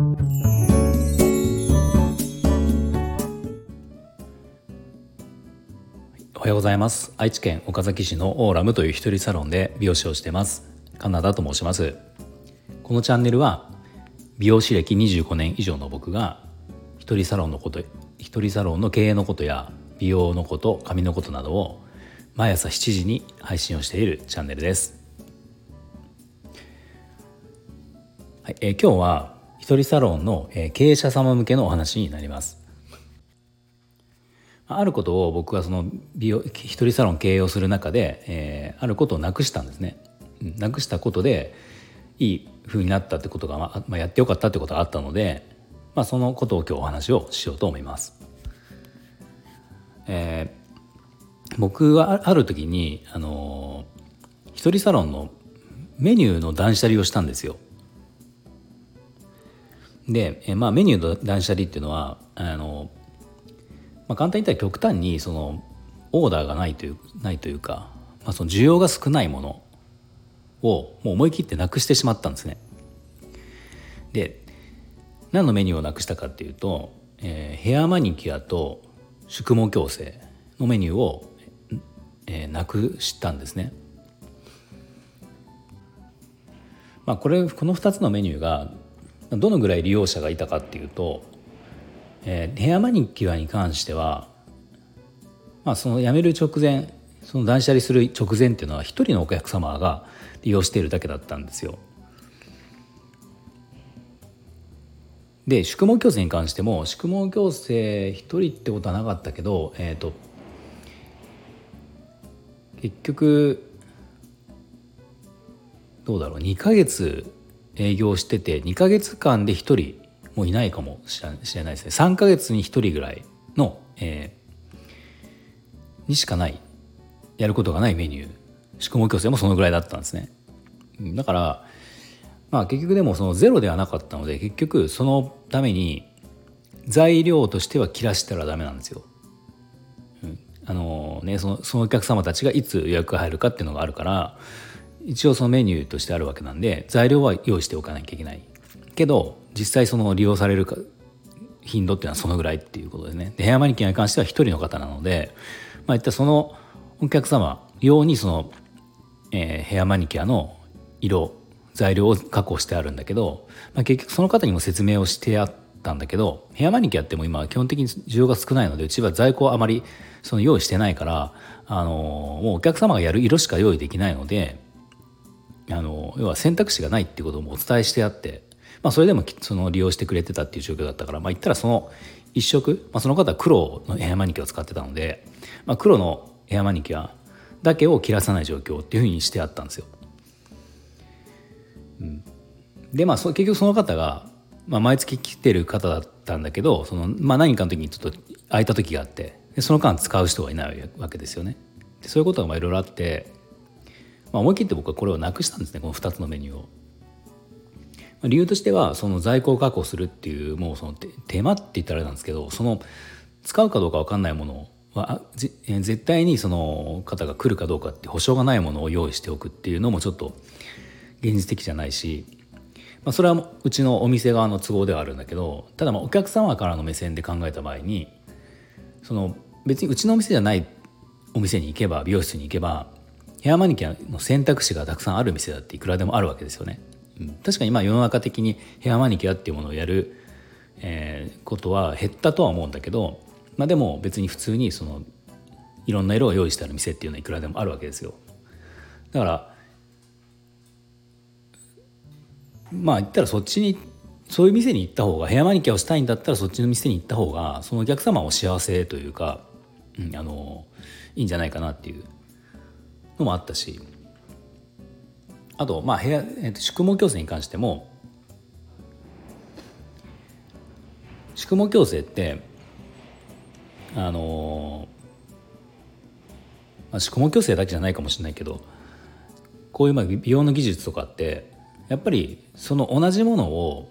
おはようございます。愛知県岡崎市のオーラムという一人サロンで美容師をしてます。カナダと申します。このチャンネルは美容師歴25年以上の僕が一人サロンのこと一人サロンの経営のことや美容のこと髪のことなどを毎朝7時に配信をしているチャンネルです、はいえー、今日は一人サロンの、経営者様向けのお話になりますあることを僕はその美容一人サロン経営をする中で、えー、あることをなくしたんですね。なくしたことでいい風になったってことが、まあ、やってよかったってことがあったので、まあ、そのことを今日お話をしようと思います。えー、僕はある時にあのー、一人サロンのメニューの断捨離をしたんですよ。で、えー、まあメニューの断捨離っていうのはあのまあ、簡単に言ったら極端にそのオーダーがないというないというか、まあ、その需要が少ないものをもう思い切ってなくしてしまったんですね。で何のメニューをなくしたかっていうと、えー、ヘアマニキュアと宿毛矯正のメニューを、えー、なくしたんですね。まあ、これこの2つのメニューがどのぐらい利用者がいたかっていうとえー、ヘアマニキュアに関しては、まあ、その辞める直前その断捨離する直前っていうのは一人のお客様が利用しているだけだったんですよ。で宿毛矯正に関しても宿毛矯正一人ってことはなかったけど、えーと、結局どうだろう2ヶ月営業してて2ヶ月間で一人もういないかもしれないですね。3ヶ月に1人ぐらいの、えー、にしかないやることがないメニュー。宿毛矯正もそのぐらいだったんですね。だからまあ結局でもそのゼロではなかったので結局そのために材料としては切らしたらダメなんですよ。うん、あのねそのそのお客様たちがいつ予約が入るかっていうのがあるから一応そのメニューとしてあるわけなんで材料は用意しておかなきゃいけない。けど実際その利用されるか頻度っていうのはそのぐらいっていうことですね。でヘアマニキュアに関しては1人の方なのでまあいったそのお客様用にその、えー、ヘアマニキュアの色材料を確保してあるんだけど、まあ、結局その方にも説明をしてあったんだけどヘアマニキュアっても今基本的に需要が少ないのでうちは在庫をあまりその用意してないからあのもうお客様がやる色しか用意できないのであの要は選択肢がないっていうこともお伝えしてあってまあ、それでもその利用してくれてたっていう状況だったから、まあ、言ったらその一色、まあ、その方は黒のエアマニキュアを使ってたので、まあ、黒のエアマニキュアだけを切らさない状況っていうふうにしてあったんですよ。うん、でまあ結局その方が、まあ、毎月来てる方だったんだけどその、まあ、何かの時にちょっと空いた時があってでその間使う人がいないわけですよね。でそういうことがいろいろあって、まあ、思い切って僕はこれをなくしたんですねこの2つのメニューを。理由としてはその在庫を確保するっていうもうその手間って言ったらあれなんですけどその使うかどうか分かんないものは絶対にその方が来るかどうかって保証がないものを用意しておくっていうのもちょっと現実的じゃないし、まあ、それはうちのお店側の都合ではあるんだけどただまあお客様からの目線で考えた場合にその別にうちのお店じゃないお店に行けば美容室に行けばヘアマニキュアの選択肢がたくさんある店だっていくらでもあるわけですよね。うん、確かに今世の中的にヘアマニキュアっていうものをやる、えー、ことは減ったとは思うんだけど、まあ、でも別に普通にそのいろんな色を用意してある店っていうのはいくらでもあるわけですよ。だからまあ言ったらそっちにそういう店に行った方がヘアマニキュアをしたいんだったらそっちの店に行った方がそのお客様も幸せというか、うん、あのいいんじゃないかなっていうのもあったしあと、まあ部屋えー、と宿毛矯正に関しても宿毛矯正ってあのまあ、宿毛矯正だけじゃないかもしれないけどこういうまあ美容の技術とかってやっぱりその同じものを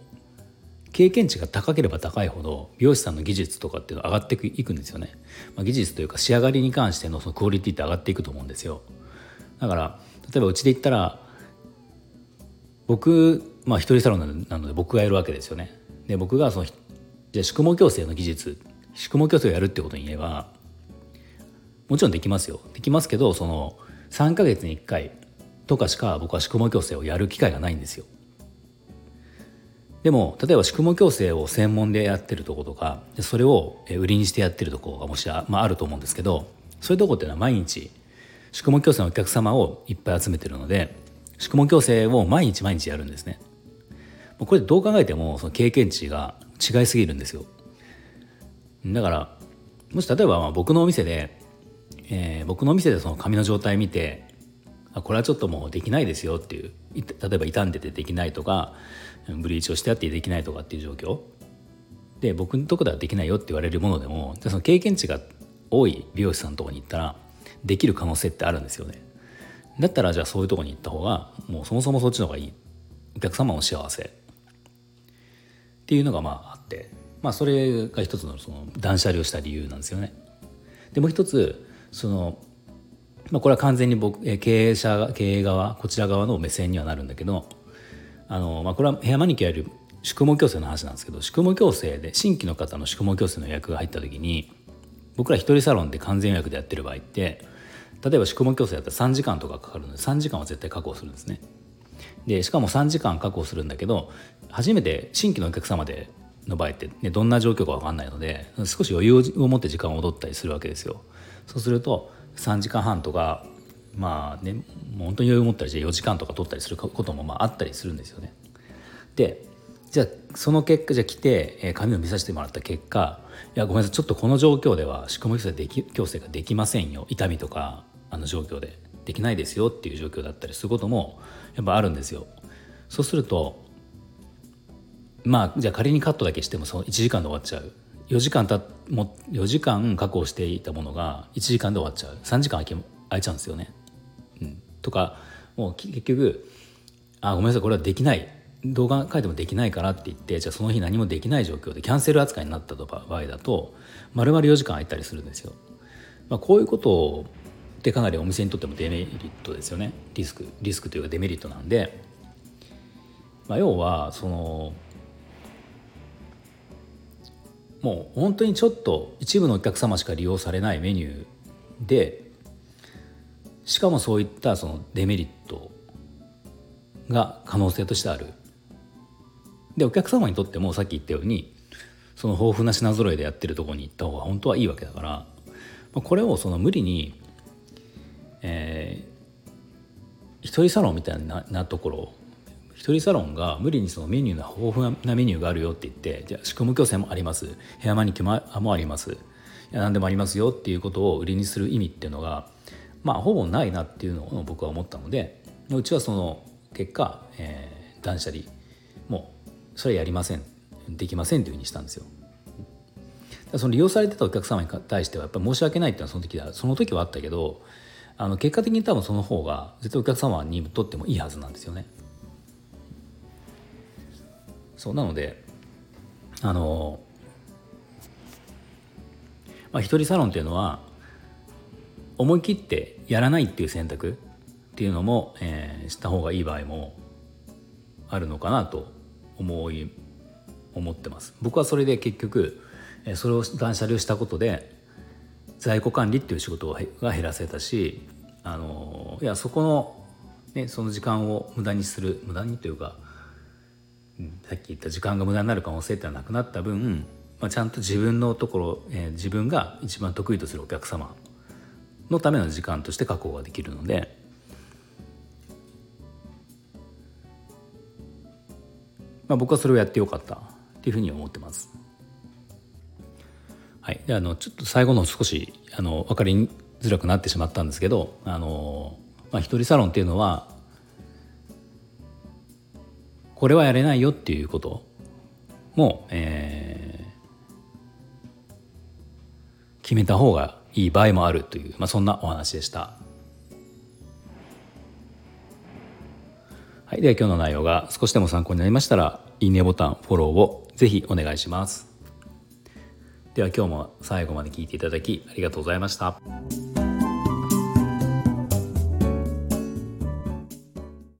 経験値が高ければ高いほど美容師さんの技術とかっていうのは上がっていくんですよね、まあ、技術というか仕上がりに関してのそのクオリティって上がっていくと思うんですよ。だから例えばうちで言ったら僕、まあ、一人サロンなので僕がやるわけですよね。で僕がそのじゃあ宿毛矯正の技術宿毛矯正をやるってことに言えばもちろんできますよできますけどその3ヶ月に1回とかしか僕は宿毛矯正をやる機会がないんですよでも例えば宿毛矯正を専門でやってるとことかそれを売りにしてやってるとこがもしあ,、まあ、あると思うんですけどそういうとこっていうのは毎日宿毛矯正のお客様をいっぱい集めてるので宿毛矯正を毎日毎日やるんですね。これどう考えてもその経験値が違いすぎるんですよ。だからもし例えばまあ僕のお店で、えー、僕のお店でその髪の状態見てあこれはちょっともうできないですよっていう例えば傷んでてできないとかブリーチをしてあってできないとかっていう状況。で僕のとこではできないよって言われるものでもその経験値が多い美容師さんのとこに行ったらできる可能性ってあるんですよね。だったらじゃあそういうとこに行った方がもうそもそもそっちの方がいい。お客様も幸せ。っていうのがまああって。まあそれが一つのその断捨離をした理由なんですよね。でもう一つそのまあ、これは完全に僕経営者経営側こちら側の目線にはなるんだけどあの、まあ、これはヘアマニキュアより宿毛矯正の話なんですけど宿毛矯正で新規の方の宿毛矯正の予約が入った時に僕ら一人サロンで完全予約でやってる場合って例えば宿毛矯正だったら3時間とかかかるので3時間は絶対確保するんですね。でしかも3時間確保するんだけど初めて新規のお客様での場合って、ね、どんな状況か分かんないので少し余裕を持って時間を戻ったりするわけですよ。そうすると3時間半とかまあねもう本当に余裕を持ったりして4時間とか取ったりすることもまああったりするんですよね。でじゃあその結果じゃあ来て、えー、髪を見させてもらった結果いやごめんなさいちょっとこの状況では宿毛矯正でき矯正ができませんよ。痛みとかあの状況で。できないですよ。っていう状況だったりすることもやっぱあるんですよ。そうするとまあじゃあ仮にカットだけしてもその1時間で終わっちゃう。4時間たも4時間確保していたものが1時間で終わっちゃう。3時間空いちゃうんですよね。うん、とかもう結局あごめんなさいこれはできない。動画書いてもできないからって言ってじゃあその日何もできない状況でキャンセル扱いになった場合だと丸々4時間空いたりするんですよ。まあ、こういうことってかなりお店にとってもデメリットですよね。リスクリスクというかデメリットなんで、まあ、要はそのもう本当にちょっと一部のお客様しか利用されないメニューでしかもそういったそのデメリットが可能性としてある。でお客様にとってもさっき言ったようにその豊富な品揃えでやってるとこに行った方が本当はいいわけだからまこれをその無理に、えー、一人サロンみたいななところ一人サロンが無理にそのメニューの豊富なメニューがあるよって言ってじゃあ宿毛矯正もあります。ヘアマニキュアもあります。いや何でもありますよっていうことを売りにする意味っていうのがまあほぼないなっていうのを僕は思ったのでうちはその結果、えー、断捨離それはやりませんできませんというふうにしたんですよ。その利用されてたお客様に対してはやっぱり申し訳ないっていうのはその時だその時はあったけどあの結果的に多分その方が絶対お客様にとってもいいはずなんですよね。そうなのであのまあ一人サロンっていうのは思い切ってやらないっていう選択っていうのも、えー、した方がいい場合もあるのかなと思い思ってます。僕はそれで結局それを断捨離をしたことで在庫管理っていう仕事が減らせたしあのいやそこの、ね、その時間を無駄にする無駄にというかさっき言った時間が無駄になる可能性ってはなくなった分、まあ、ちゃんと自分のところ、えー、自分が一番得意とするお客様のための時間として確保ができるので、まあ、僕はそれをやってよかったっていうふうに思ってます。はい、であのちょっと最後の少しあの分かりづらくなってしまったんですけどあの、まあ、一人サロンっていうのはこれはやれないよっていうことも、えー、決めた方がいい場合もあるという、まあ、そんなお話でした。はい、では今日の内容が少しでも参考になりましたらいいねボタンフォローをぜひお願いします。では今日も最後まで聞いていただきありがとうございました。